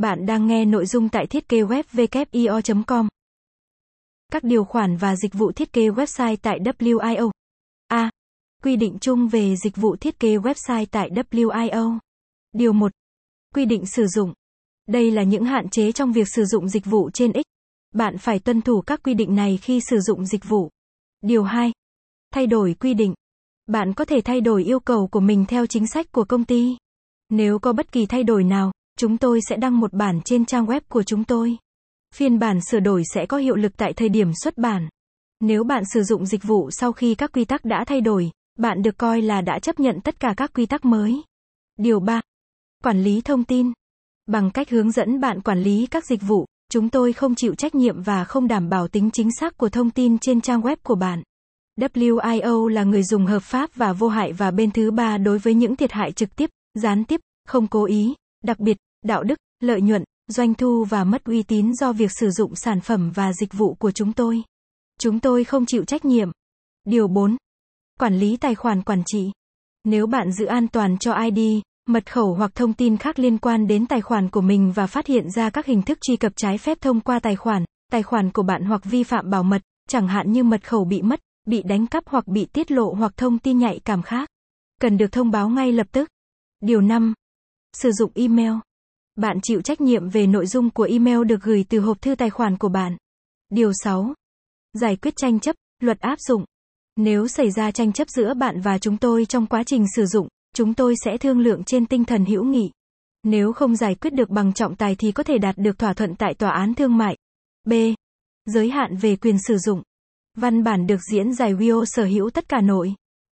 Bạn đang nghe nội dung tại thiết kế web com Các điều khoản và dịch vụ thiết kế website tại WIO. A. Quy định chung về dịch vụ thiết kế website tại WIO. Điều 1. Quy định sử dụng. Đây là những hạn chế trong việc sử dụng dịch vụ trên X. Bạn phải tuân thủ các quy định này khi sử dụng dịch vụ. Điều 2. Thay đổi quy định. Bạn có thể thay đổi yêu cầu của mình theo chính sách của công ty. Nếu có bất kỳ thay đổi nào, chúng tôi sẽ đăng một bản trên trang web của chúng tôi. Phiên bản sửa đổi sẽ có hiệu lực tại thời điểm xuất bản. Nếu bạn sử dụng dịch vụ sau khi các quy tắc đã thay đổi, bạn được coi là đã chấp nhận tất cả các quy tắc mới. Điều 3. Quản lý thông tin. Bằng cách hướng dẫn bạn quản lý các dịch vụ, chúng tôi không chịu trách nhiệm và không đảm bảo tính chính xác của thông tin trên trang web của bạn. WIO là người dùng hợp pháp và vô hại và bên thứ ba đối với những thiệt hại trực tiếp, gián tiếp, không cố ý, đặc biệt, đạo đức, lợi nhuận, doanh thu và mất uy tín do việc sử dụng sản phẩm và dịch vụ của chúng tôi. Chúng tôi không chịu trách nhiệm. Điều 4. Quản lý tài khoản quản trị. Nếu bạn giữ an toàn cho ID, mật khẩu hoặc thông tin khác liên quan đến tài khoản của mình và phát hiện ra các hình thức truy cập trái phép thông qua tài khoản, tài khoản của bạn hoặc vi phạm bảo mật, chẳng hạn như mật khẩu bị mất, bị đánh cắp hoặc bị tiết lộ hoặc thông tin nhạy cảm khác, cần được thông báo ngay lập tức. Điều 5. Sử dụng email. Bạn chịu trách nhiệm về nội dung của email được gửi từ hộp thư tài khoản của bạn. Điều 6. Giải quyết tranh chấp, luật áp dụng. Nếu xảy ra tranh chấp giữa bạn và chúng tôi trong quá trình sử dụng, chúng tôi sẽ thương lượng trên tinh thần hữu nghị. Nếu không giải quyết được bằng trọng tài thì có thể đạt được thỏa thuận tại tòa án thương mại. B. Giới hạn về quyền sử dụng. Văn bản được diễn giải WIO sở hữu tất cả nội